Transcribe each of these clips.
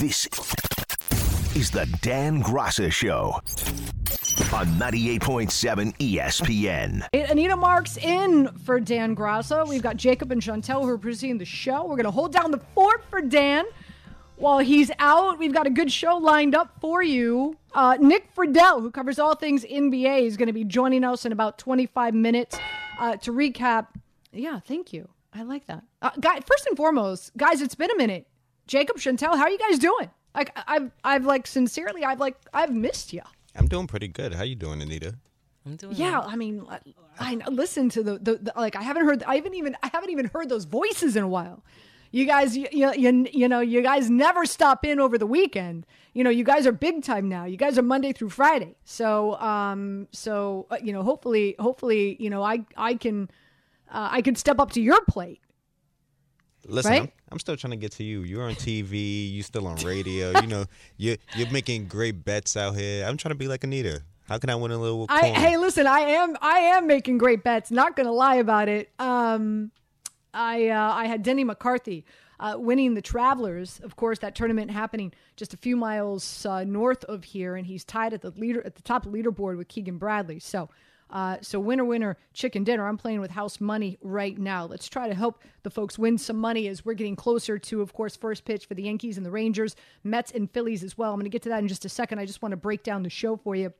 This is the Dan Graca Show on 98.7 ESPN. Anita Marks in for Dan Graca. We've got Jacob and Chantel who are producing the show. We're going to hold down the fort for Dan while he's out. We've got a good show lined up for you. Uh, Nick Friedell, who covers all things NBA, is going to be joining us in about 25 minutes uh, to recap. Yeah, thank you. I like that. Uh, guy, first and foremost, guys, it's been a minute. Jacob, Chantel, how are you guys doing? Like, I've, I've like sincerely, I've like, I've missed you. I'm doing pretty good. How you doing, Anita? I'm doing Yeah, I mean, I, I listen to the, the, the like. I haven't heard. I haven't even. I haven't even heard those voices in a while. You guys, you, you, you, you know, you guys never stop in over the weekend. You know, you guys are big time now. You guys are Monday through Friday. So, um, so uh, you know, hopefully, hopefully, you know, I, I can, uh, I can step up to your plate. Listen, Right? I'm, I'm still trying to get to you. You're on TV. You still on radio. you know, you're you're making great bets out here. I'm trying to be like Anita. How can I win a little? I, hey, listen, I am, I am making great bets. Not gonna lie about it. Um, I, uh, I had Denny McCarthy uh, winning the Travelers. Of course, that tournament happening just a few miles uh, north of here, and he's tied at the leader at the top of the leaderboard with Keegan Bradley. So. Uh, so winner winner chicken dinner i'm playing with house money right now let's try to help the folks win some money as we're getting closer to of course first pitch for the yankees and the rangers mets and phillies as well i'm going to get to that in just a second i just want to break down the show for you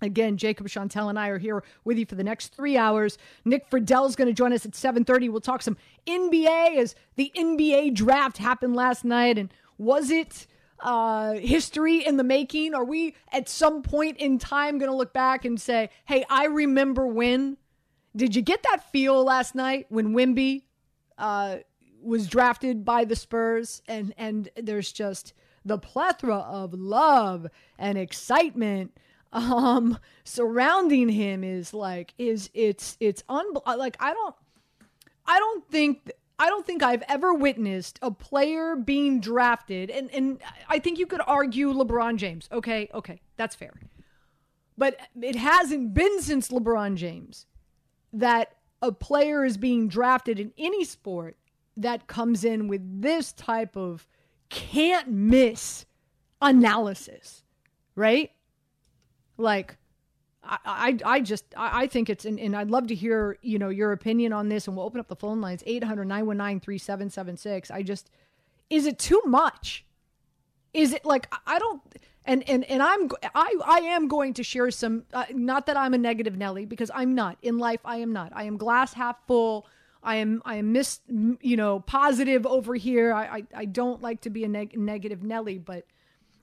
Again, Jacob Chantel and I are here with you for the next three hours. Nick Friedell is going to join us at 7.30. We'll talk some NBA as the NBA draft happened last night. And was it uh, history in the making? Are we at some point in time going to look back and say, hey, I remember when? Did you get that feel last night when Wimby uh, was drafted by the Spurs, and and there's just the plethora of love and excitement um surrounding him is like is it's it's un like I don't I don't think I don't think I've ever witnessed a player being drafted and and I think you could argue LeBron James. Okay, okay, that's fair. But it hasn't been since LeBron James that a player is being drafted in any sport that comes in with this type of can't miss analysis, right? Like, I, I, just, I, think it's, and, and I'd love to hear, you know, your opinion on this, and we'll open up the phone lines 800 919 3776. I just, is it too much? Is it like, I- I don't, and, and, and I'm, I, I am going to share some, uh, not that I'm a negative Nelly, because I'm not. In life, I am not. I am glass half full. I am, I am miss you know, positive over here. I, I, I don't like to be a neg- negative Nelly, but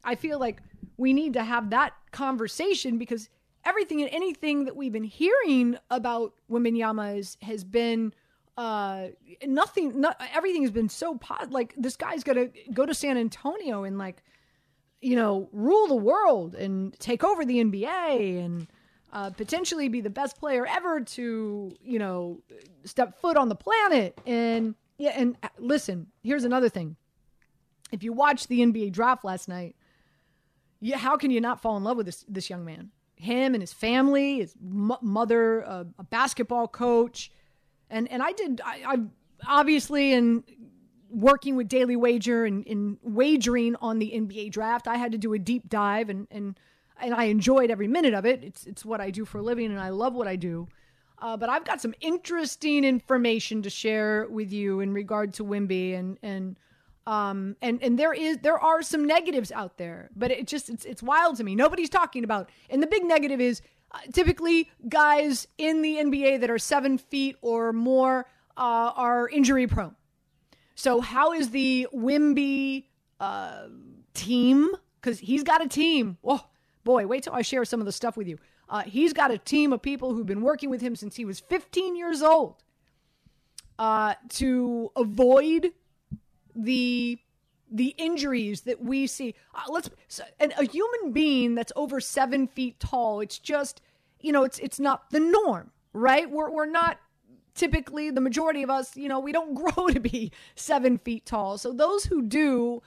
I feel like we need to have that conversation because everything and anything that we've been hearing about Wembanyama is, has been uh nothing not everything has been so pot like this guy's gonna go to San Antonio and like you know rule the world and take over the NBA and uh, potentially be the best player ever to you know step foot on the planet and yeah and uh, listen here's another thing if you watched the NBA draft last night yeah, how can you not fall in love with this this young man? Him and his family, his mother, uh, a basketball coach, and and I did. I, I obviously in working with Daily Wager and in wagering on the NBA draft, I had to do a deep dive, and and and I enjoyed every minute of it. It's it's what I do for a living, and I love what I do. Uh, but I've got some interesting information to share with you in regard to Wimby and and um and and there is there are some negatives out there but it just it's it's wild to me. Nobody's talking about and the big negative is uh, typically guys in the nba that are seven feet or more uh, are injury prone. So how is the wimby uh team because he's got a team. Oh boy wait till i share some of the stuff with you. Uh, he's got a team of people who've been working with him since he was 15 years old uh, to avoid the the injuries that we see. Uh, let's so, and a human being that's over seven feet tall. It's just you know it's it's not the norm, right? We're we're not typically the majority of us. You know we don't grow to be seven feet tall. So those who do,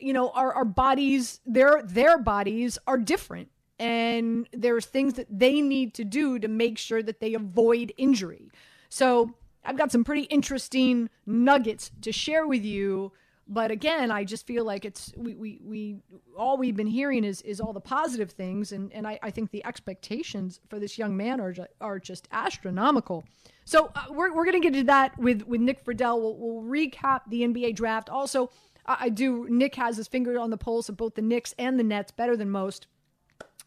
you know, our our bodies their their bodies are different. And there's things that they need to do to make sure that they avoid injury. So I've got some pretty interesting nuggets to share with you But again, I just feel like it's we, we, we all we've been hearing is is all the positive things, and, and I, I think the expectations for this young man are are just astronomical. So uh, we're, we're going to get to that with with Nick Friedell. We'll, we'll recap the NBA draft. Also, I do. Nick has his finger on the pulse of both the Knicks and the Nets better than most.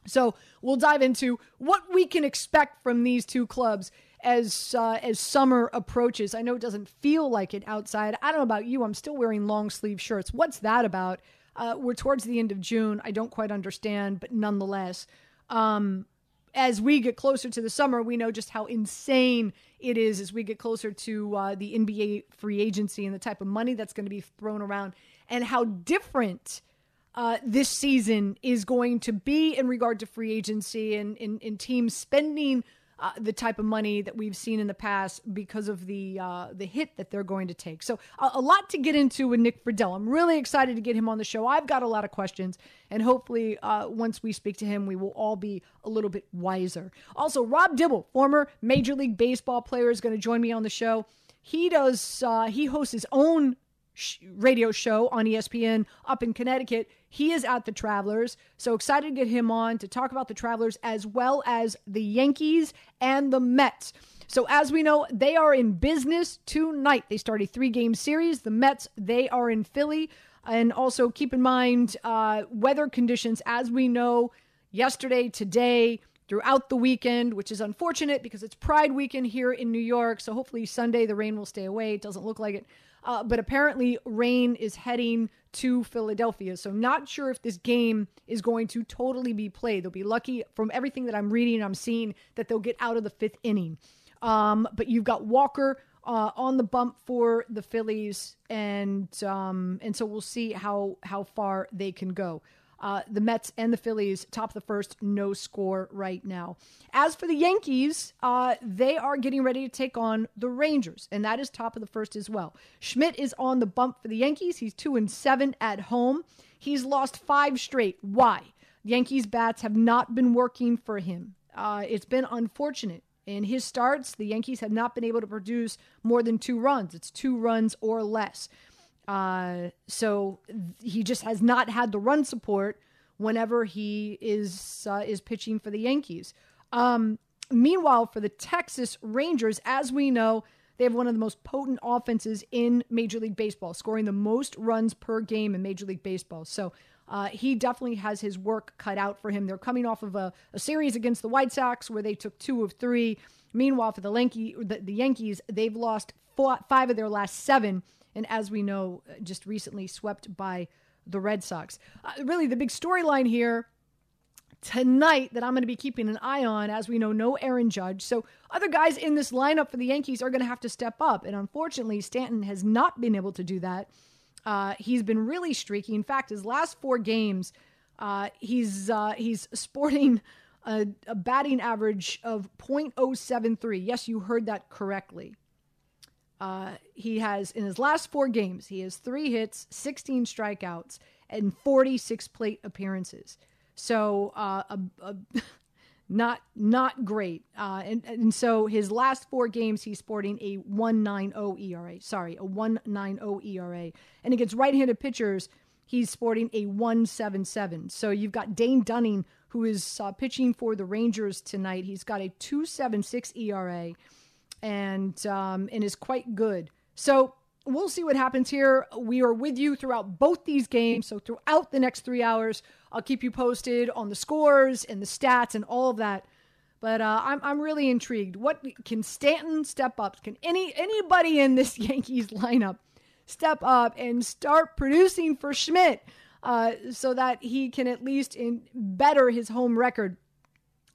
So we'll dive into what we can expect from these two clubs as uh, as summer approaches. I know it doesn't feel like it outside. I don't know about you. I'm still wearing long sleeve shirts. What's that about? Uh, we're towards the end of June. I don't quite understand, but nonetheless, um, as we get closer to the summer, we know just how insane it is as we get closer to uh, the NBA free agency and the type of money that's going to be thrown around, and how different uh, this season is going to be in regard to free agency and in teams spending uh, the type of money that we've seen in the past because of the uh, the hit that they're going to take. So a, a, lot to get into with Nick Friedell. I'm really excited to get him on the show. I've got a lot of questions, and hopefully, uh, once we speak to him, we will all be a little bit wiser. Also, Rob Dibble, former Major League Baseball player, is going to join me on the show. He does. Uh, he hosts his own radio show on ESPN up in Connecticut. He is at the Travelers. So excited to get him on to talk about the Travelers as well as the Yankees and the Mets. So as we know, they are in business tonight. They start a three-game series. The Mets, they are in Philly. And also keep in mind uh, weather conditions. As we know, yesterday, today, throughout the weekend, which is unfortunate because it's Pride weekend here in New York. So hopefully Sunday the rain will stay away. It doesn't look like it. Uh, but apparently, rain is heading to Philadelphia. So, not sure if this game is going to totally be played. They'll be lucky from everything that I'm reading, I'm seeing that they'll get out of the fifth inning. Um, but you've got Walker uh, on the bump for the Phillies, and um, and so we'll see how how far they can go. Uh, the Mets and the Phillies, top of the first, no score right now. As for the Yankees, uh, they are getting ready to take on the Rangers, and that is top of the first as well. Schmidt is on the bump for the Yankees. He's two and seven at home. He's lost five straight. Why? Yankees bats have not been working for him. Uh, it's been unfortunate. In his starts, the Yankees have not been able to produce more than two runs. It's two runs or less. Uh, so he just has not had the run support whenever he is uh, is pitching for the Yankees. Um, meanwhile, for the Texas Rangers, as we know, they have one of the most potent offenses in Major League Baseball, scoring the most runs per game in Major League Baseball. So uh, he definitely has his work cut out for him. They're coming off of a, a series against the White Sox where they took two of three. Meanwhile, for the, Yankee, the, the Yankees, they've lost four, five of their last seven and as we know, just recently swept by the Red Sox. Uh, really, the big storyline here tonight that I'm going to be keeping an eye on, as we know, no Aaron Judge. So other guys in this lineup for the Yankees are going to have to step up. And unfortunately, Stanton has not been able to do that. Uh, he's been really streaky. In fact, his last four games, uh, he's uh, he's sporting a, a batting average of .073. Yes, you heard that correctly. Uh, he has in his last four games, he has three hits, 16 strikeouts, and 46 plate appearances. So uh, a, a not not great. Uh, and, and so his last four games, he's sporting a 190 ERA. Sorry, a 1.90 ERA. And against right-handed pitchers, he's sporting a 177. So you've got Dane Dunning, who is uh, pitching for the Rangers tonight. He's got a 2.76 ERA and um, and is quite good. So we'll see what happens here. We are with you throughout both these games. So throughout the next three hours, I'll keep you posted on the scores and the stats and all of that. But uh, I'm I'm really intrigued. What can Stanton step up? Can any anybody in this Yankees lineup step up and start producing for Schmidt uh, so that he can at least in better his home record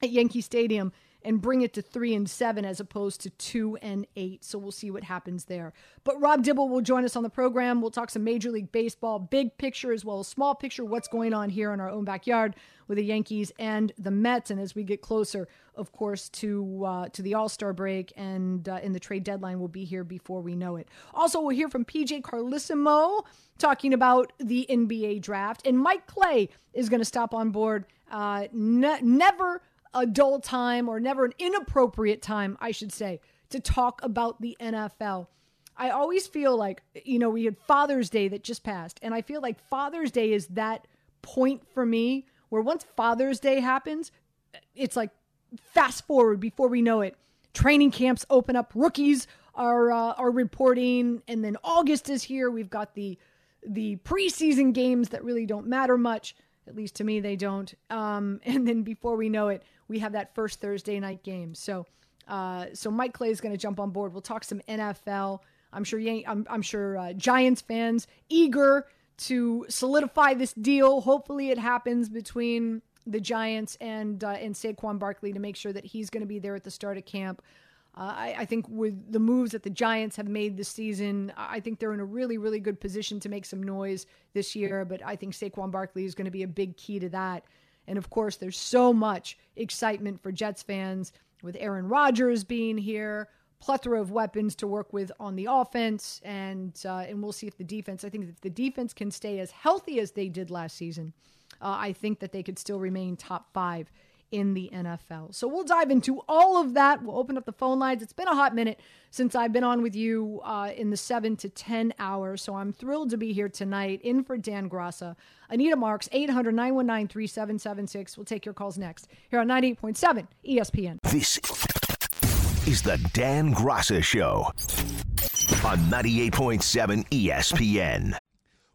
at Yankee Stadium and bring it to three and seven as opposed to two and eight. So we'll see what happens there. But Rob Dibble will join us on the program. We'll talk some Major League Baseball, big picture as well as small picture, what's going on here in our own backyard with the Yankees and the Mets. And as we get closer, of course, to uh, to the All Star break and uh, in the trade deadline, we'll be here before we know it. Also, we'll hear from PJ Carlesimo talking about the NBA draft, and Mike Clay is going to stop on board. Uh, ne- never a dull time or never an inappropriate time, I should say, to talk about the NFL. I always feel like, you know, we had Father's Day that just passed, and I feel like Father's Day is that point for me where once Father's Day happens, it's like fast forward before we know it. Training camps open up, rookies are uh, are reporting, and then August is here. We've got the the preseason games that really don't matter much, at least to me, they don't. Um, and then before we know it, we have that first Thursday night game. So, uh, so Mike Clay is going to jump on board. We'll talk some NFL. I'm sure I'm, I'm sure uh, Giants fans eager to solidify this deal. Hopefully, it happens between the Giants and uh, and Saquon Barkley to make sure that he's going to be there at the start of camp. Uh, I, I, think with the moves that the Giants have made this season, I think they're in a really, really good position to make some noise this year. But I think Saquon Barkley is going to be a big key to that. And of course, there's so much excitement for Jets fans with Aaron Rodgers being here, plethora of weapons to work with on the offense, and uh, and we'll see if the defense. I think if the defense can stay as healthy as they did last season, uh, I think that they could still remain top five in the NFL. So we'll dive into all of that. We'll open up the phone lines. It's been a hot minute since I've been on with you uh, in the 7 to 10 hours. So I'm thrilled to be here tonight in for Dan Graca. Anita Marks, 800 919 3776. We'll take your calls next here on 98.7 ESPN. This is the Dan Graca Show on 98.7 ESPN.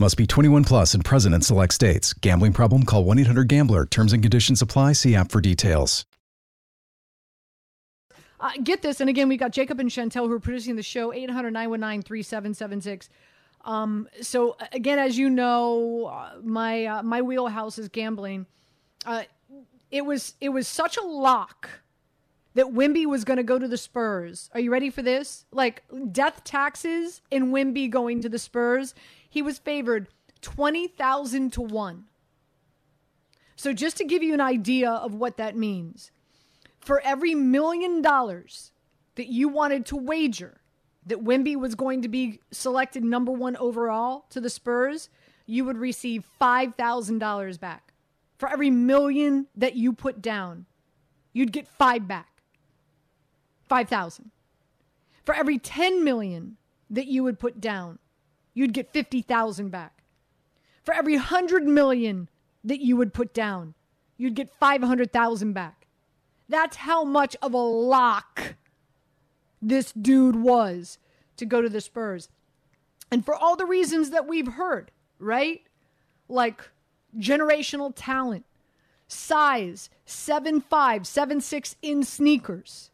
Must be 21 plus and present in select states. Gambling problem? Call 1 800 GAMBLER. Terms and conditions apply. See app for details. Uh, get this, and again, we got Jacob and Chantel who are producing the show. 800 919 3776. Um, so again, as you know, uh, my uh, my wheelhouse is gambling. Uh, it was it was such a lock that Wimby was going to go to the Spurs. Are you ready for this? Like death taxes and Wimby going to the Spurs. He was favored 20,000 to 1. So just to give you an idea of what that means, for every million dollars that you wanted to wager that Wimby was going to be selected number 1 overall to the Spurs, you would receive $5,000 back. For every million that you put down, you'd get 5 back. 5,000. For every 10 million that you would put down, you'd get 50,000 back. For every 100 million that you would put down, you'd get 500,000 back. That's how much of a lock this dude was to go to the Spurs. And for all the reasons that we've heard, right? Like generational talent, size, seven five, seven six in sneakers.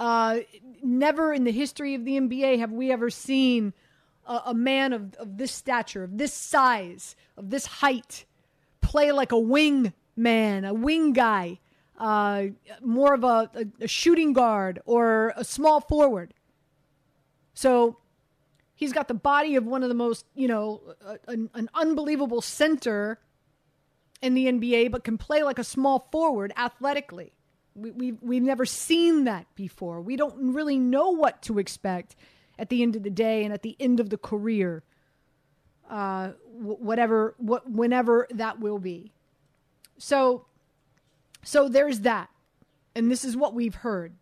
Uh, never in the history of the NBA have we ever seen a, a man of, of this stature, of this size, of this height, play like a wing man, a wing guy, uh, more of a, a, a shooting guard or a small forward. So he's got the body of one of the most, you know, an, an unbelievable center in the NBA, but can play like a small forward athletically. We, we've, we've never seen that before. We don't really know what to expect at the end of the day and at the end of the career, uh, whatever, what, whenever that will be. So, so there's that. And this is what we've heard.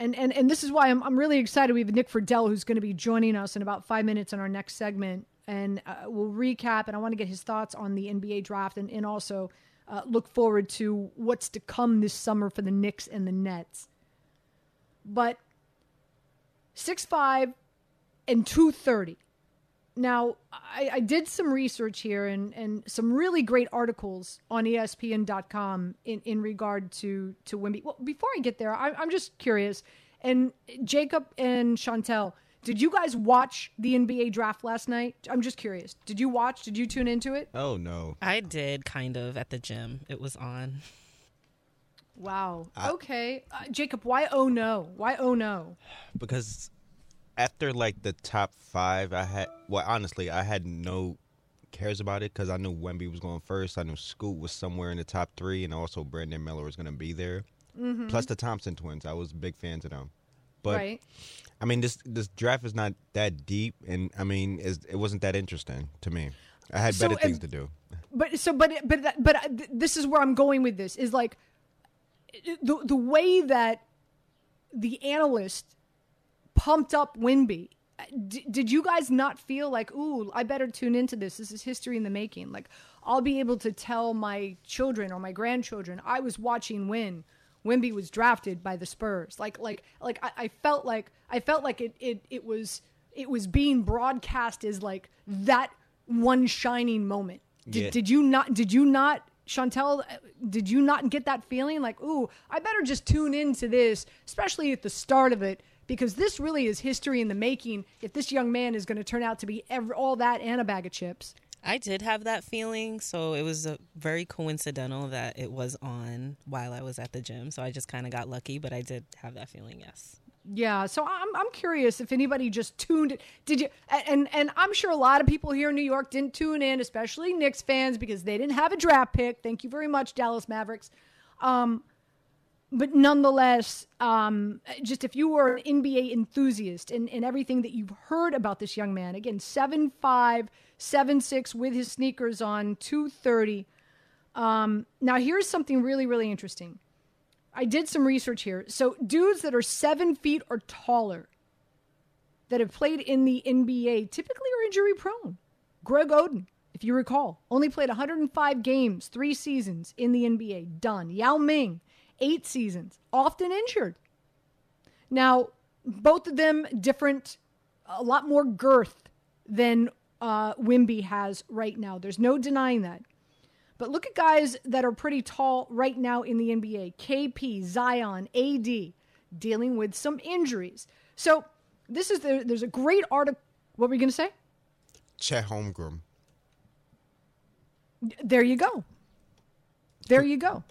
And, and, and this is why I'm, I'm really excited. We have Nick Friedell who's going to be joining us in about five minutes in our next segment. And uh, we'll recap, and I want to get his thoughts on the NBA draft and, and also uh, look forward to what's to come this summer for the Knicks and the Nets. But six five and 230. Now, I, I, did some research here and, and some really great articles on ESPN.com in, in regard to, to Wemby. Well, before I get there, I, I'm just curious. And Jacob and Chantel, did you guys watch the NBA draft last night? I'm just curious. Did you watch? Did you tune into it? Oh, no. I did kind of at the gym. It was on. Wow. okay. Uh, Jacob, why oh no? Why oh no? Because after like the top five, I had well, honestly, I had no cares about it because I knew Wemby was going first. I knew Scoot was somewhere in the top three, and also Brandon Miller was going to be there. Mm-hmm. Plus the Thompson twins, I was big fans of them. But right. I mean, this this draft is not that deep, and I mean, it wasn't that interesting to me. I had So, better things to do. But so, but but but uh, th- this is where I'm going with this is like the the way that the analyst pumped up Winby. D- did you guys not feel like, ooh, I better tune into this? This is history in the making. Like, I'll be able to tell my children or my grandchildren I was watching when Wimby was drafted by the Spurs. Like, like, like I, I felt like I felt like it, it, it was it was being broadcast as like that one shining moment. Did, Yeah. did you not? Did you not? Chantel, did you not get that feeling like, ooh, I better just tune into this, especially at the start of it, because this really is history in the making. If this young man is going to turn out to be ever, all that and a bag of chips, I did have that feeling, so it was uh very coincidental that it was on while I was at the gym. So I just kind of got lucky, but I did have that feeling, yes. Yeah. So I'm I'm curious if anybody just tuned. Did you? And and I'm sure a lot of people here in New York didn't tune in, especially Knicks fans, because they didn't have a draft pick. Thank you very much, Dallas Mavericks. Um, but nonetheless, um, just if you were an NBA enthusiast and, and everything that you've heard about this young man, again, seven five, seven six with his sneakers on, two thirty. Um, now here's something really really interesting. I did some research here. So dudes that are seven feet or taller that have played in the NBA typically are injury prone. Greg Oden, if you recall, only played 105 games, three seasons in the NBA. Done. Yao Ming, eight seasons, often injured. Now, both of them different, a lot more girth than uh, Wimby has right now. There's no denying that. But look at guys that are pretty tall right now in the NBA KP, Zion, AD, dealing with some injuries. So, this is the, there's a great article. What were you going to say? Chet Holmgren. There you go. There you go.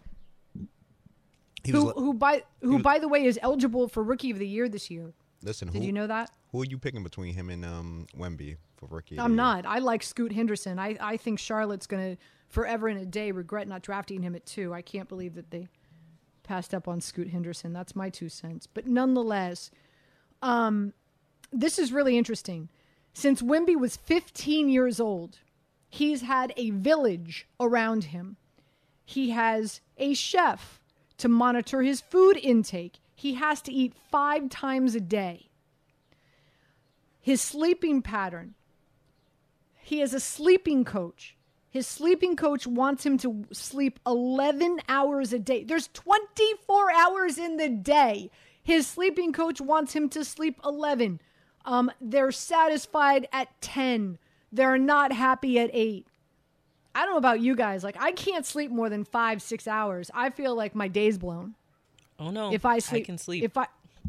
Who, li- who by who was- by the way is eligible for rookie of the year this year. listen. Did who, you know that? Who are you picking between him and um Wemby for rookie? of I'm not. I like Scoot Henderson. I, I think Charlotte's going to forever and a day regret not drafting him at two. I can't believe that they passed up on Scoot Henderson. That's my two cents. But nonetheless, um, this is really interesting. Since Wimby was 15 years old, he's had a village around him. He has a chef to monitor his food intake. He has to eat five times a day. His sleeping pattern he has a sleeping coach. His sleeping coach wants him to sleep 11 hours a day. There's 24 hours in the day. His sleeping coach wants him to sleep 11. Um, they're satisfied at 10. They're not happy at 8. I don't know about you guys. Like, I can't sleep more than five, six hours. I feel like my day's blown. Oh no, If I sleep, I can sleep. If I,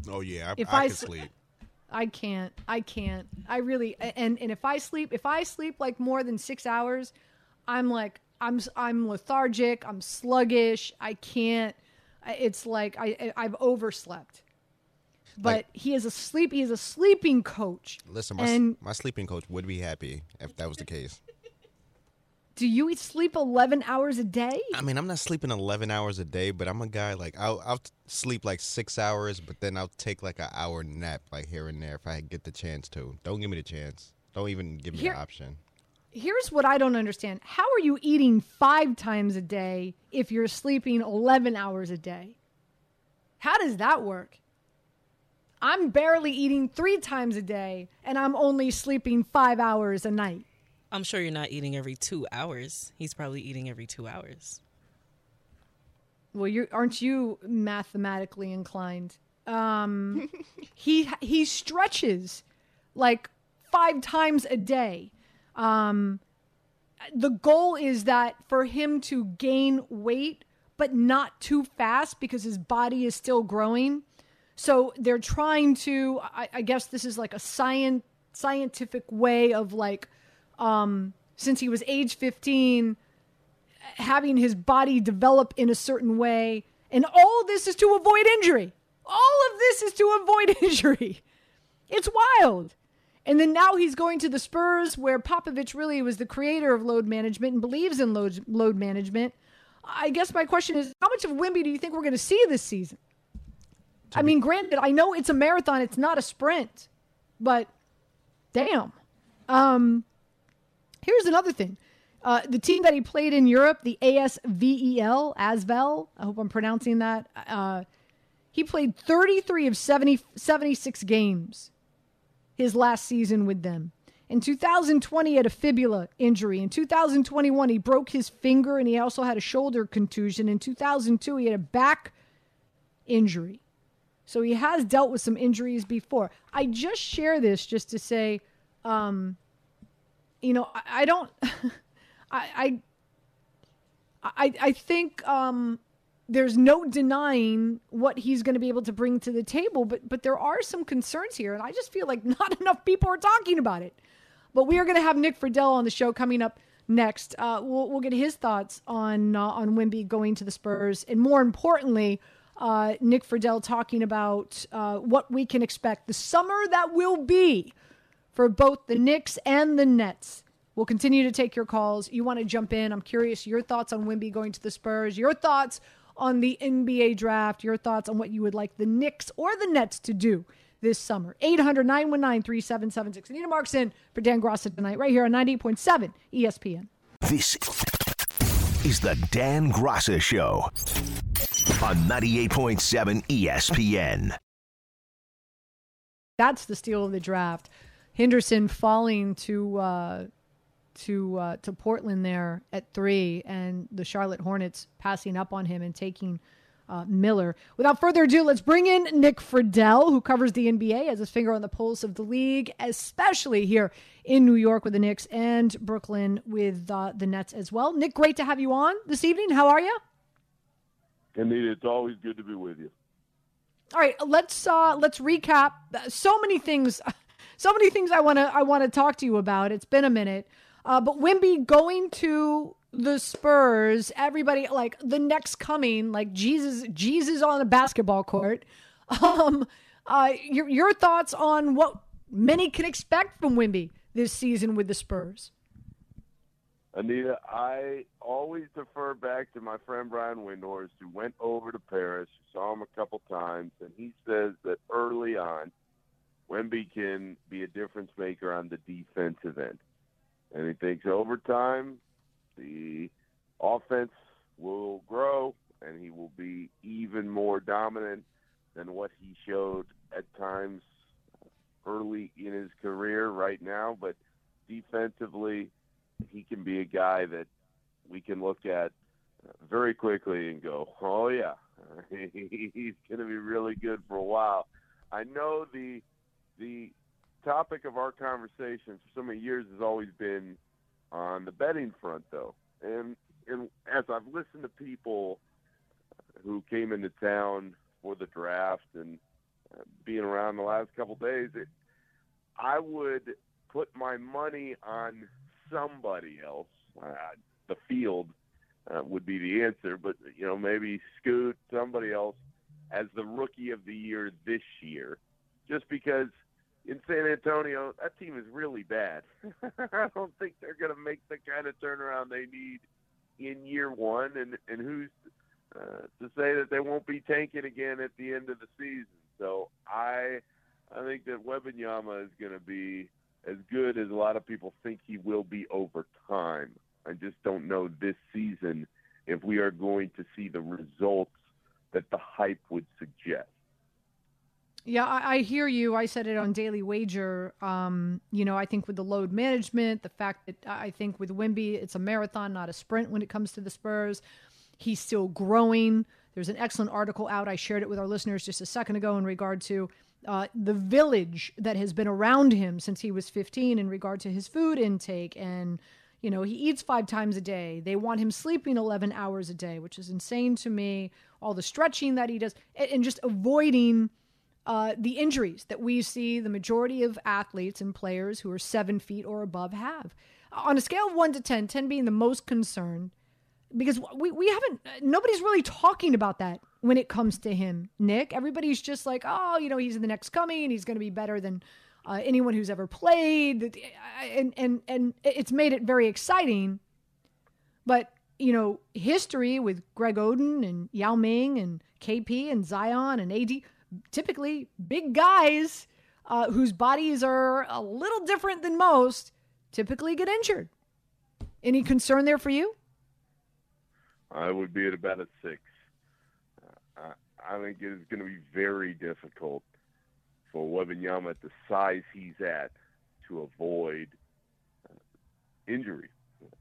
Oh yeah, I, If I, I can s- sleep. I can't. I can't. I really and and if I sleep, if I sleep like more than six hours, I'm like I'm I'm lethargic. I'm sluggish. I can't. It's like I I've overslept. But Like- he is a sleep. He is a sleeping coach. Listen, my, and my sleeping coach would be happy if that was the case. Do you sleep 11 hours a day? I mean, I'm not sleeping 11 hours a day, but I'm a guy like I'll, I'll sleep like six hours, but then I'll take like an hour nap like here and there if I get the chance to. Don't give me the chance. Don't even give me Here- the option. Here's what I don't understand. How are you eating five times a day if you're sleeping 11 hours a day? How does that work? I'm barely eating three times a day and I'm only sleeping five hours a night. I'm sure you're not eating every two hours. He's probably eating every two hours. Well, you aren't you mathematically inclined? Um, he he stretches like five times a day. Um, the goal is that for him to gain weight, but not too fast because his body is still growing. So they're trying to. I, I guess this is like a science scientific way of like, um, since he was age fifteen having his body develop in a certain way. And all this is to avoid injury. All of this is to avoid injury. It's wild. And then now he's going to the Spurs, where Popovich really was the creator of load management and believes in load, load management. I guess my question is how much of Wimby do you think we're going to see this season? I mean, granted, I know it's a marathon, it's not a sprint, but damn. Um, here's another thing. Uh, the team that he played in Europe, the ASVEL, Asvel, I hope I'm pronouncing that. Uh, he played 33 of 70, 76 games his last season with them. In 2020, he had a fibula injury. In 2021, he broke his finger and he also had a shoulder contusion. In 2002, he had a back injury. So he has dealt with some injuries before. I just share this just to say, um, you know, I, I don't. I, I, I, I think um, there's no denying what he's going to be able to bring to the table, but but there are some concerns here, and I just feel like not enough people are talking about it. But we are going to have Nick Friedell on the show coming up next. Uh, we'll we'll get his thoughts on uh, on Wimby going to the Spurs, and more importantly. Uh, Nick Friedell talking about uh, what we can expect the summer that will be for both the Knicks and the Nets. We'll continue to take your calls. You want to jump in? I'm curious your thoughts on Wimby going to the Spurs, your thoughts on the NBA draft, your thoughts on what you would like the Knicks or the Nets to do this summer. 800 919 3776. Anita Marks in for Dan Graca tonight, right here on 98.7 ESPN. This is the Dan Graca Show on 98.7 ESPN. That's the steal of the draft. Henderson falling to uh, to uh, to Portland there at three, and the Charlotte Hornets passing up on him and taking uh, Miller. Without further ado, let's bring in Nick Friedell, who covers the NBA, has his finger on the pulse of the league, especially here in New York with the Knicks and Brooklyn with uh, the Nets as well. Nick, great to have you on this evening. How are you? Anita, it's always good to be with you. All right, let's uh, let's recap. So many things, so many things I want to I want to talk to you about. It's been a minute, uh, but Wimby going to the Spurs, everybody like the next coming, like Jesus, Jesus on a basketball court. Um, uh, your your thoughts on what many can expect from Wimby this season with the Spurs? Anita, I always defer back to my friend Brian Windhorst, who went over to Paris, saw him a couple times, and he says that early on, Wemby can be a difference maker on the defensive end. And he thinks over time, the offense will grow and he will be even more dominant than what he showed at times early in his career right now. But defensively, he can be a guy that we can look at very quickly and go, oh, yeah, he's going to be really good for a while. I know the the topic of our conversation for so many years has always been on the betting front, though. And, and as I've listened to people who came into town for the draft and uh, being around the last couple days, it, I would put my money on somebody else. Uh, the field uh, would be the answer, but you know maybe Scoot, somebody else, as the rookie of the year this year, just because in San Antonio, that team is really bad. I don't think they're going to make the kind of turnaround they need in year one. And and who's uh, to say that they won't be tanking again at the end of the season? So I I think that Wembanyama is going to be as good as a lot of people think he will be over time. I just don't know this season if we are going to see the results that the hype would suggest. Yeah, I, I, hear you. I said it on Daily Wager. Um, you know, I think with the load management, the fact that I think with Wimby, it's a marathon, not a sprint when it comes to the Spurs. He's still growing. There's an excellent article out. I shared it with our listeners just a second ago in regard to uh, the village that has been around him since he was 15 in regard to his food intake and you know he eats five times a day they want him sleeping 11 hours a day which is insane to me all the stretching that he does and just avoiding uh, the injuries that we see the majority of athletes and players who are seven feet or above have. On a scale of one to 10, 10 being the most concerned, because we, we haven't, nobody's really talking about that when it comes to him, Nick. Everybody's just like, oh, you know, he's the next coming, he's going to be better than uh, anyone who's ever played. And, and, and it's made it very exciting. But, you know, history with Greg Oden and Yao Ming and KP and Zion and AD, typically big guys uh, whose bodies are a little different than most typically get injured. Any concern there for you? I would be at about a six. Uh, I think it is going to be very difficult for Wembanyama at the size he's at to avoid uh, injury.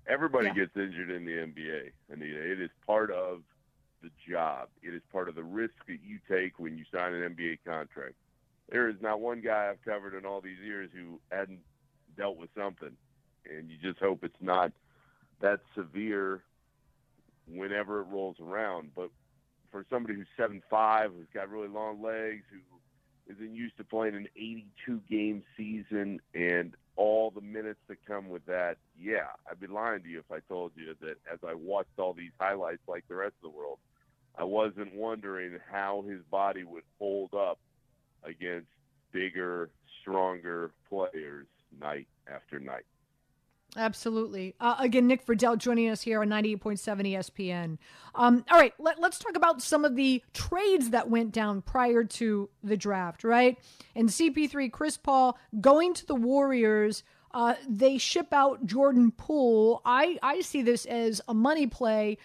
Everybody yeah. gets injured in the NBA, Anita. It is part of the job. It is part of the risk that you take when you sign an NBA contract. There is not one guy I've covered in all these years who hadn't dealt with something, and you just hope it's not that severe whenever it rolls around. But for somebody who's seven five, who's got really long legs, who isn't used to playing an 82 game season and all the minutes that come with that, yeah, I'd be lying to you if I told you that as I watched all these highlights like the rest of the world, I wasn't wondering how his body would hold up against bigger, stronger players night after night. Absolutely. Uh, again, Nick Friedell joining us here on 98.7 ESPN. Um, all right, let, us talk about some of the trades that went down prior to the draft, right? And CP3, Chris Paul going to the Warriors. Uh, they ship out Jordan Poole. I, I see this as a money play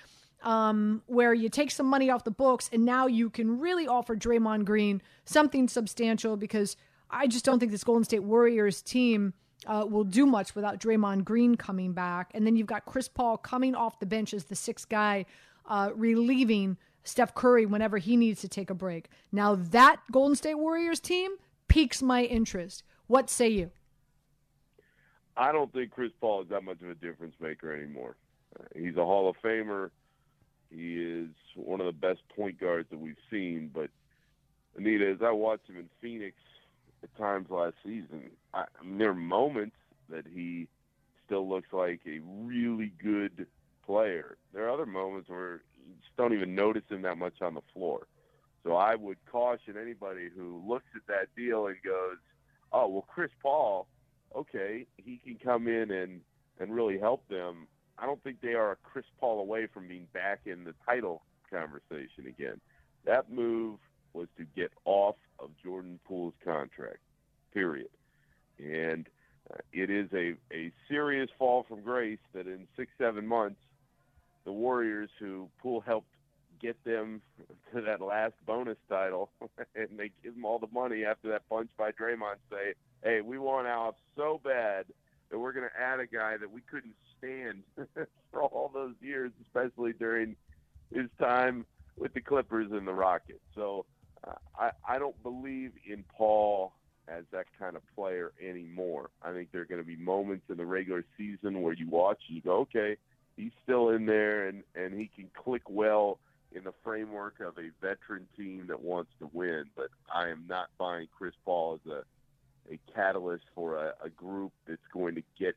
um, where you take some money off the books and now you can really offer Draymond Green something substantial because I just don't think this Golden State Warriors team uh, will do much without Draymond Green coming back. And then you've got Chris Paul coming off the bench as the sixth guy, uh, relieving Steph Curry whenever he needs to take a break. Now that Golden State Warriors team piques my interest. What say you? I don't think Chris Paul is that much of a difference maker anymore. He's a Hall of Famer. He is one of the best point guards that we've seen. But Anita, as I watched him in Phoenix at times last season, I, I mean, there are moments that he still looks like a really good player. There are other moments where you just don't even notice him that much on the floor. So I would caution anybody who looks at that deal and goes, "Oh, well, Chris Paul, okay, he can come in and and really help them." I don't think they are a Chris Paul away from being back in the title conversation again. That move was to get off of Jordan Poole's contract, period. And uh, it is a, a serious fall from grace that in six, seven months, the Warriors, who Poole helped get them to that last bonus title, and they give them all the money after that punch by Draymond, say, hey, we want out so bad that we're going to add a guy that we couldn't stand for all those years, especially during his time with the Clippers and the Rockets. So uh, I, I don't believe in Paul as that kind of player anymore. I think there are going to be moments in the regular season where you watch and you go, okay, he's still in there and, and he can click well in the framework of a veteran team that wants to win. But I am not buying Chris Paul as a a catalyst for a, a group that's going to get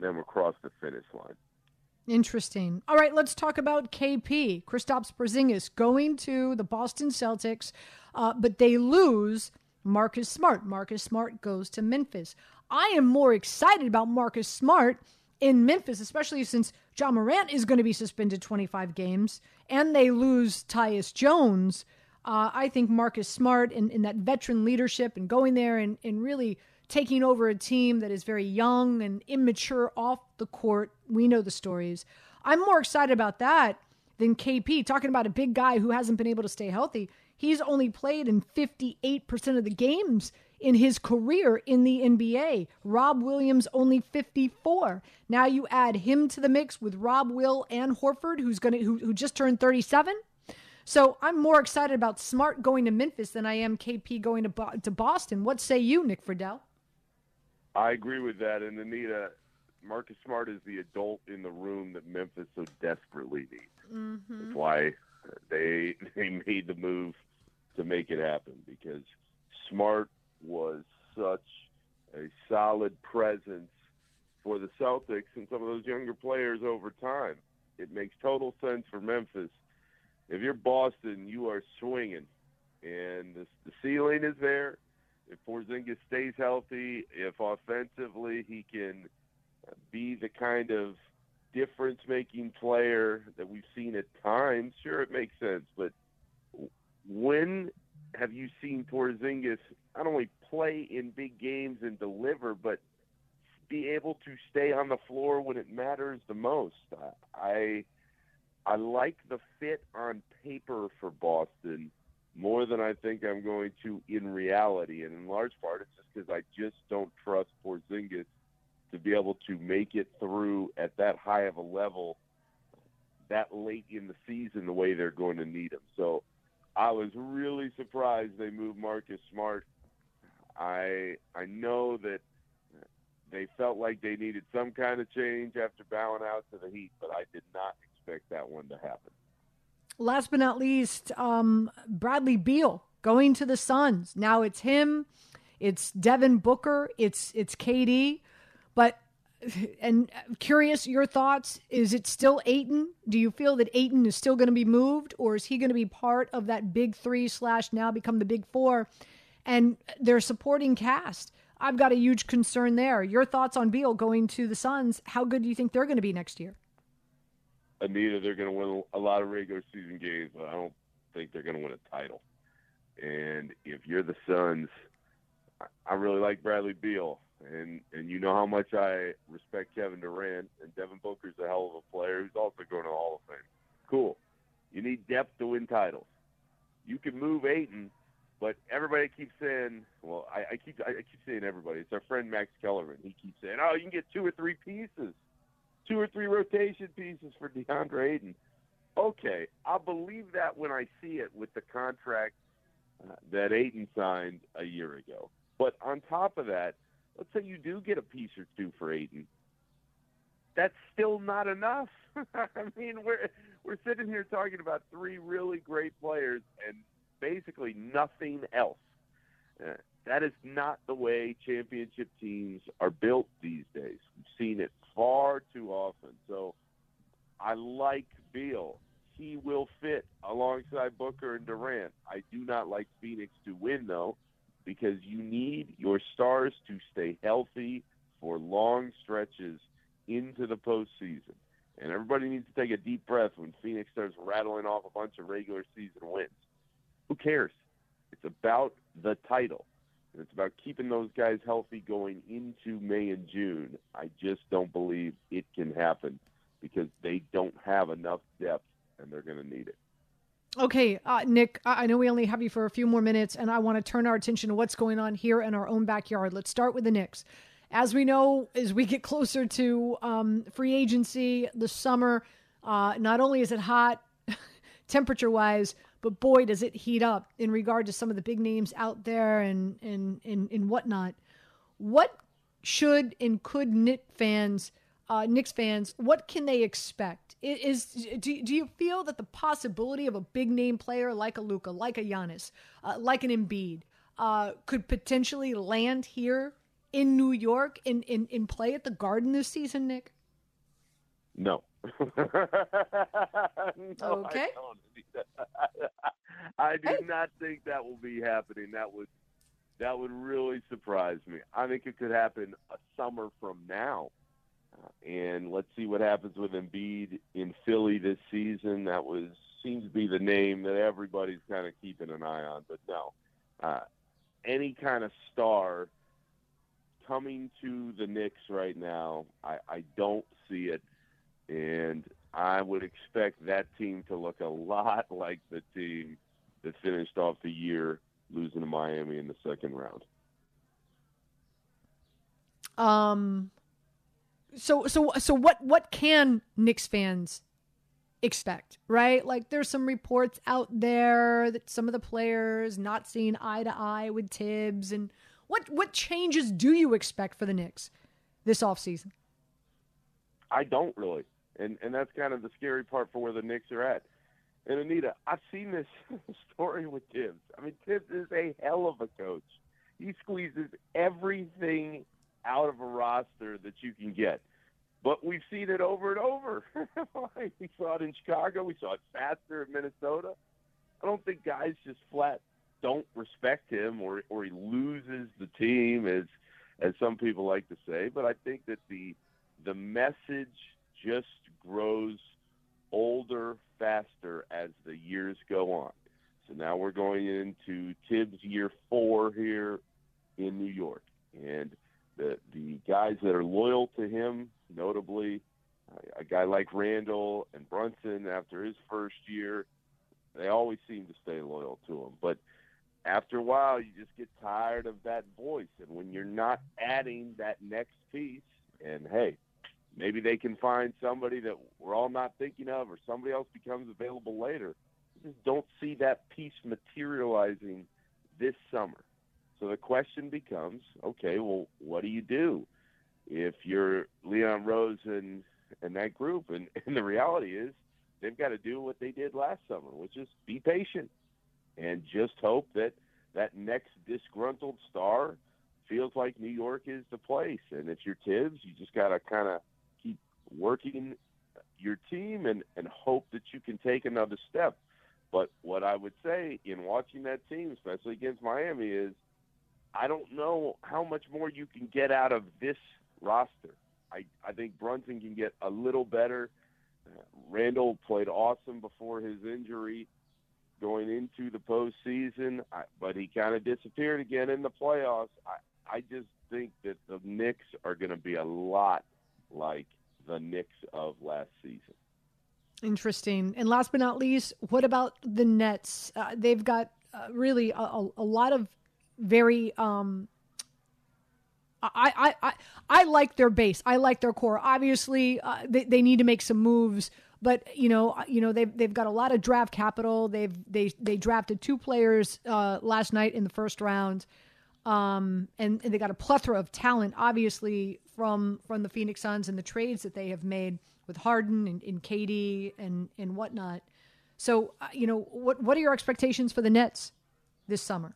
them across the finish line. Interesting. All right, let's talk about KP. Kristaps Porzingis going to the Boston Celtics, uh, but they lose Marcus Smart. Marcus Smart goes to Memphis. I am more excited about Marcus Smart in Memphis, especially since Ja Morant is going to be suspended 25 games and they lose Tyus Jones. Uh, I think Marcus Smart and, and, that veteran leadership and going there and, and really taking over a team that is very young and immature off the court. We know the stories. I'm more excited about that than KP. Talking about a big guy who hasn't been able to stay healthy. He's only played in 58% of the games in his career in the NBA. Rob Williams only 54. Now you add him to the mix with Rob Will and Horford, who's gonna who, who just turned 37. So I'm more excited about Smart going to Memphis than I am KP going to to Boston. What say you, Nick Friedell? I agree with that, and Anita, Marcus Smart is the adult in the room that Memphis so desperately needs. Mm-hmm. That's why they they made the move to make it happen because Smart was such a solid presence for the Celtics and some of those younger players over time. It makes total sense for Memphis. If you're Boston, you are swinging, and the, the ceiling is there. If Porzingis stays healthy, if offensively he can be the kind of difference-making player that we've seen at times, sure, it makes sense. But when have you seen Porzingis not only play in big games and deliver, but be able to stay on the floor when it matters the most. I I like the fit on paper for Boston more than I think I'm going to in reality, and in large part it's just because I just don't trust Porzingis to be able to make it through at that high of a level that late in the season the way they're going to need him. So I was really surprised they moved Marcus Smart I I know that they felt like they needed some kind of change after bowing out to the Heat, but I did not expect that one to happen. Last but not least, um, Bradley Beal going to the Suns. Now it's him, it's Devin Booker, it's it's KD, but and curious your thoughts. Is it still Ayton? Do you feel that Ayton is still going to be moved, or is he going to be part of that big three slash now become the big four? and their supporting cast. I've got a huge concern there. Your thoughts on Beal going to the Suns? How good do you think they're going to be next year? Anita, they're going to win a lot of regular season games, but I don't think they're going to win a title. And if you're the Suns, I really like Bradley Beal, and and you know how much I respect Kevin Durant, and Devin Booker's a hell of a player who's also going to the Hall of Fame. Cool. You need depth to win titles. You can move Ayton but everybody keeps saying, well, I, I keep I keep saying everybody. It's our friend Max Kellerman. He keeps saying, oh, you can get two or three pieces, two or three rotation pieces for DeAndre Ayton. Okay, I'll believe that when I see it with the contract uh, that Ayton signed a year ago. But on top of that, let's say you do get a piece or two for Ayton. That's still not enough. I mean, we're we're sitting here talking about three really great players, and basically nothing else. Uh, that is not the way championship teams are built these days. We've seen it far too often. So I like Beal. He will fit alongside Booker and Durant. I do not like Phoenix to win, though, because you need your stars to stay healthy for long stretches into the postseason. And everybody needs to take a deep breath when Phoenix starts rattling off a bunch of regular season wins. Who cares? It's about the title. And it's about keeping those guys healthy going into May and June. I just don't believe it can happen because they don't have enough depth and they're going to need it. Okay, uh, Nick, I know we only have you for a few more minutes, and I want to turn our attention to what's going on here in our own backyard. Let's start with the Knicks. As we know, as we get closer to um, free agency, the summer, uh, not only is it hot temperature wise, but boy, does it heat up in regard to some of the big names out there and and and, and whatnot. What should and could Knicks fans, uh, Knicks fans, what can they expect? Is do, do you feel that the possibility of a big name player like a Luka, like a Giannis, uh, like an Embiid, uh, could potentially land here in New York and in, in, in play at the Garden this season, Nick? No. no, okay. I, I do not think that will be happening. That would That would really surprise me. I think it could happen a summer from now. Uh, and let's see what happens with Embiid in Philly this season. That was seems to be the name that everybody's kind of keeping an eye on. But no, uh, any kind of star coming to the Knicks right now, I, I don't see it. And I would expect that team to look a lot like the team that finished off the year losing to Miami in the second round. Um. So so so what what can Knicks fans expect? Right, like there's some reports out there that some of the players not seeing eye to eye with Thibs and what what changes do you expect for the Knicks this offseason? I don't really, and and that's kind of the scary part for where the Knicks are at. And Anita, I've seen this story with Thibs. I mean, Thibs is a hell of a coach. He squeezes everything out of a roster that you can get. But we've seen it over and over. we saw it in Chicago. We saw it faster in Minnesota. I don't think guys just flat don't respect him or or he loses the team as as some people like to say. But I think that the the message just grows older faster as the years go on. So now we're going into Thibs year four here in New York, and the the guys that are loyal to him, notably a guy like Randle and Brunson after his first year, they always seem to stay loyal to him. But after a while, you just get tired of that voice, and when you're not adding that next piece, and hey, maybe they can find somebody that we're all not thinking of, or somebody else becomes available later. You just don't see that piece materializing this summer. So the question becomes, okay, well, what do you do if you're Leon Rose and and that group? And, and the reality is, they've got to do what they did last summer, which is be patient and just hope that that next disgruntled star feels like New York is the place. And if you're Thibs, you just got to kind of working your team and, and hope that you can take another step. But what I would say in watching that team, especially against Miami, is I don't know how much more you can get out of this roster. I, I think Brunson can get a little better. Uh, Randle played awesome before his injury going into the postseason, I, but he kind of disappeared again in the playoffs. I, I just think that the Knicks are going to be a lot like the Knicks of last season. Interesting. And last but not least, what about the Nets? Uh, they've got uh, really a, a, lot of very. Um, I, I, I, I like their base. I like their core. Obviously, uh, they, they need to make some moves, but you know, uh, you know they've they've got a lot of draft capital. They've they they drafted two players uh, last night in the first round, um, and, and they got a plethora of talent. Obviously, from from the Phoenix Suns and the trades that they have made with Harden and, and KD and and whatnot. So, uh, you know, what what are your expectations for the Nets this summer?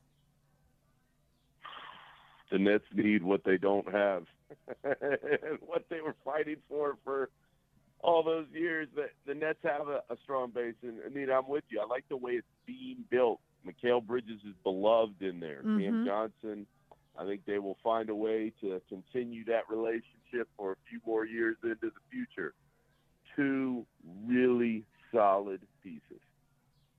the Nets need what they don't have, and what they were fighting for for all those years. The, the Nets have a, a strong base, and Anita, I'm with you. I like the way it's being built. Mikal Bridges is beloved in there. Mm-hmm. Cam Johnson, I think they will find a way to continue that relationship for a few more years into the future. Two really solid pieces.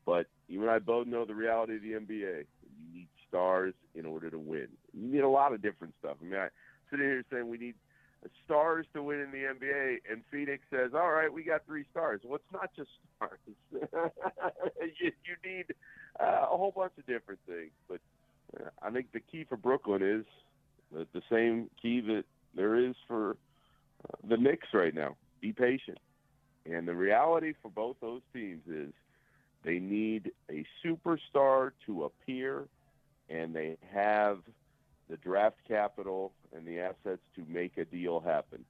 But you and I both know the reality of the NBA. You need stars in order to win. You need a lot of different stuff. I mean, I sitting here saying we need stars to win in the NBA, and Phoenix says, "All right, we got three stars." Well, it's not just stars. you, you need uh, a whole bunch of different things. But uh, I think the key for Brooklyn is the, the same key that there is for uh, the Knicks right now: be patient. And the reality for both those teams is they need a superstar to appear and they have the draft capital and the assets to make a deal happen.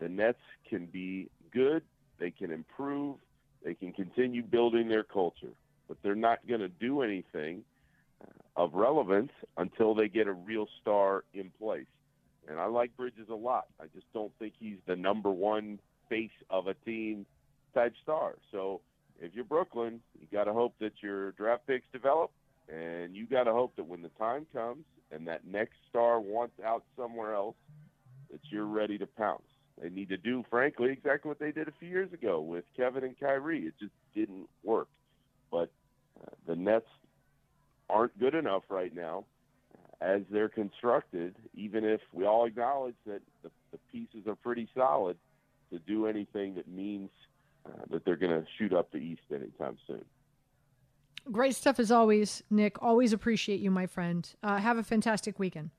The Nets can be good, they can improve, they can continue building their culture, but they're not going to do anything uh, of relevance until they get a real star in place. And I like Bridges a lot. I just don't think he's the number one face of a team type star. So if you're Brooklyn, you got to hope that your draft picks develop And you got to hope that when the time comes and that next star wants out somewhere else, that you're ready to pounce. They need to do, frankly, exactly what they did a few years ago with Kevin and Kyrie. It just didn't work. But uh, the Nets aren't good enough right now as they're constructed, even if we all acknowledge that the, the pieces are pretty solid to do anything that means uh, that they're going to shoot up the East anytime soon. Great stuff as always, Nick. Always appreciate you, my friend. Uh, have a fantastic weekend.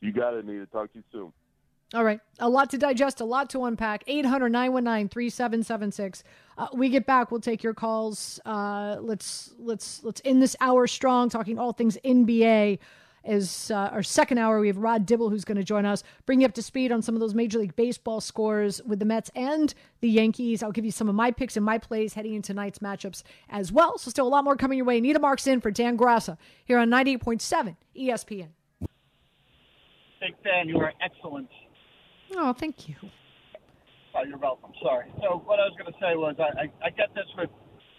You got it, Anita. Talk to you soon. All right. A lot to digest, a lot to unpack. 800 919 3776. Uh, we get back. We'll take your calls. Uh, let's let's let's end this hour strong, talking all things NBA. Is uh, our second hour. We have Rob Dibble who's going to join us, bring you up to speed on some of those Major League Baseball scores with the Mets and the Yankees. I'll give you some of my picks and my plays heading into tonight's matchups as well. So, still a lot more coming your way. Nita Marks in for Dan Graca here on 98.7 ESPN. Big fan. You are excellent. Oh, thank you. Oh, you're welcome. Sorry. So what I was going to say was I, I, I get this with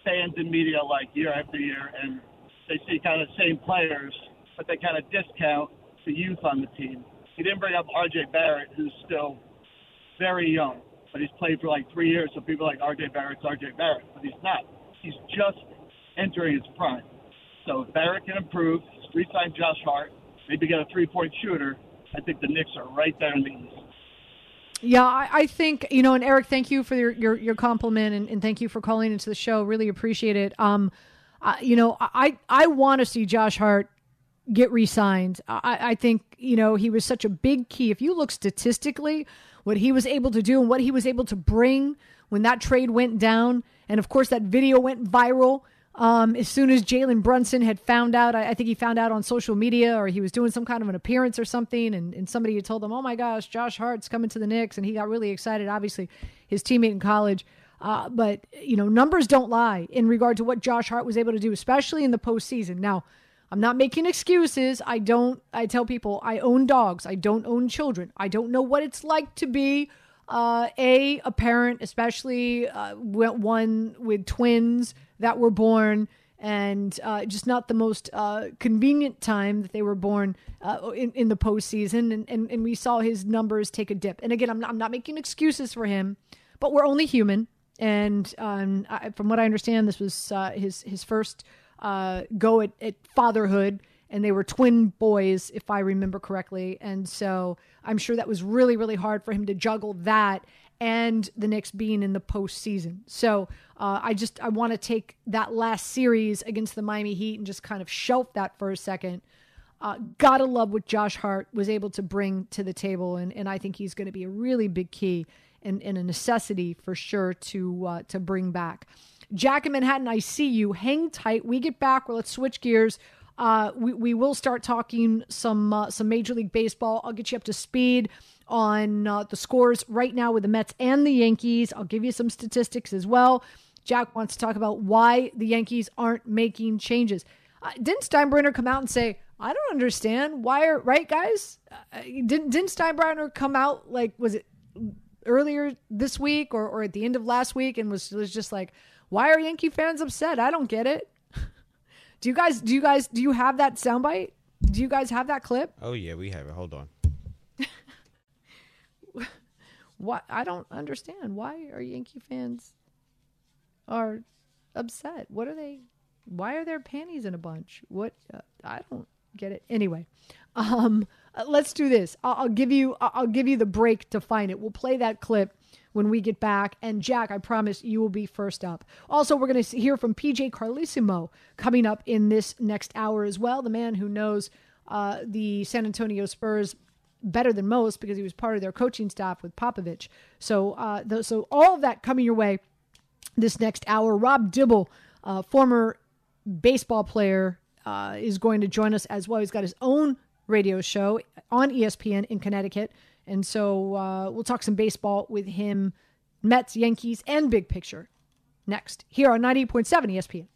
fans and media like year after year, and they see kind of the same players, but they kind of discount the youth on the team. He didn't bring up R.J. Barrett, who's still very young, but he's played for like three years, so people are like R.J. Barrett's R.J. Barrett, but he's not. He's just entering his prime. So if Barrett can improve, re-sign Josh Hart, maybe get a three-point shooter, I think the Knicks are right there in the East. Yeah, I, I, think you know, and Eric, thank you for your your, your compliment, and, and, thank you for calling into the show. Really appreciate it. Um, uh, you know, I I want to see Josh Hart get re-signed. I, I think you know he was such a big key. If you look statistically, what he was able to do and what he was able to bring when that trade went down, and of course that video went viral um, as soon as Jalen Brunson had found out, I, I, think he found out on social media or he was doing some kind of an appearance or something, and, and somebody had told him, Oh my gosh, Josh Hart's coming to the Knicks. And he got really excited, obviously, his teammate in college. Uh, but, you know, numbers don't lie in regard to what Josh Hart was able to do, especially in the postseason. Now, I'm not making excuses. I don't, I tell people I own dogs, I don't own children. I don't know what it's like to be uh, a a parent, especially uh, one with twins that were born and uh, just not the most uh, convenient time that they were born uh, in, in the postseason. And, and, and we saw his numbers take a dip. And again, I'm not, I'm not making excuses for him, but we're only human. And um, I, from what I understand, this was uh, his, his first uh, go at, at fatherhood. And they were twin boys, if I remember correctly. And so I'm sure that was really, really hard for him to juggle that and the Knicks being in the postseason. So uh, I just I want to take that last series against the Miami Heat and just kind of shelf that for a second. Uh, gotta love what Josh Hart was able to bring to the table, and, and I think he's going to be a really big key and, and a necessity for sure to uh, to bring back. Jack in Manhattan, I see you. Hang tight. We get back. Well, let's switch gears. Uh, we, we will start talking some uh, some Major League Baseball. I'll get you up to speed on uh, the scores right now with the Mets and the Yankees. I'll give you some statistics as well. Jack wants to talk about why the Yankees aren't making changes. Uh, didn't Steinbrenner come out and say, I don't understand why are right guys? Uh, didn't didn't Steinbrenner come out like was it earlier this week or, or at the end of last week and was was just like, why are Yankee fans upset? I don't get it. do you guys do you guys do you have that soundbite? Do you guys have that clip? Oh yeah, we have it. Hold on. What I don't understand. Why are Yankee fans are upset? What are they? Why are their panties in a bunch? What uh, I don't get it. Anyway, um, uh, let's do this. I'll, I'll give you. I'll give you the break to find it. We'll play that clip when we get back. And Jack, I promise you will be first up. Also, we're going to hear from PJ Carlesimo coming up in this next hour as well. The man who knows uh, the San Antonio Spurs better than most because he was part of their coaching staff with Popovich. So, uh, so all of that coming your way this next hour. Rob Dibble, uh, former baseball player, uh, is going to join us as well. He's got his own radio show on ESPN in Connecticut, and so uh, we'll talk some baseball with him, Mets, Yankees, and big picture next here on 98.7 ESPN.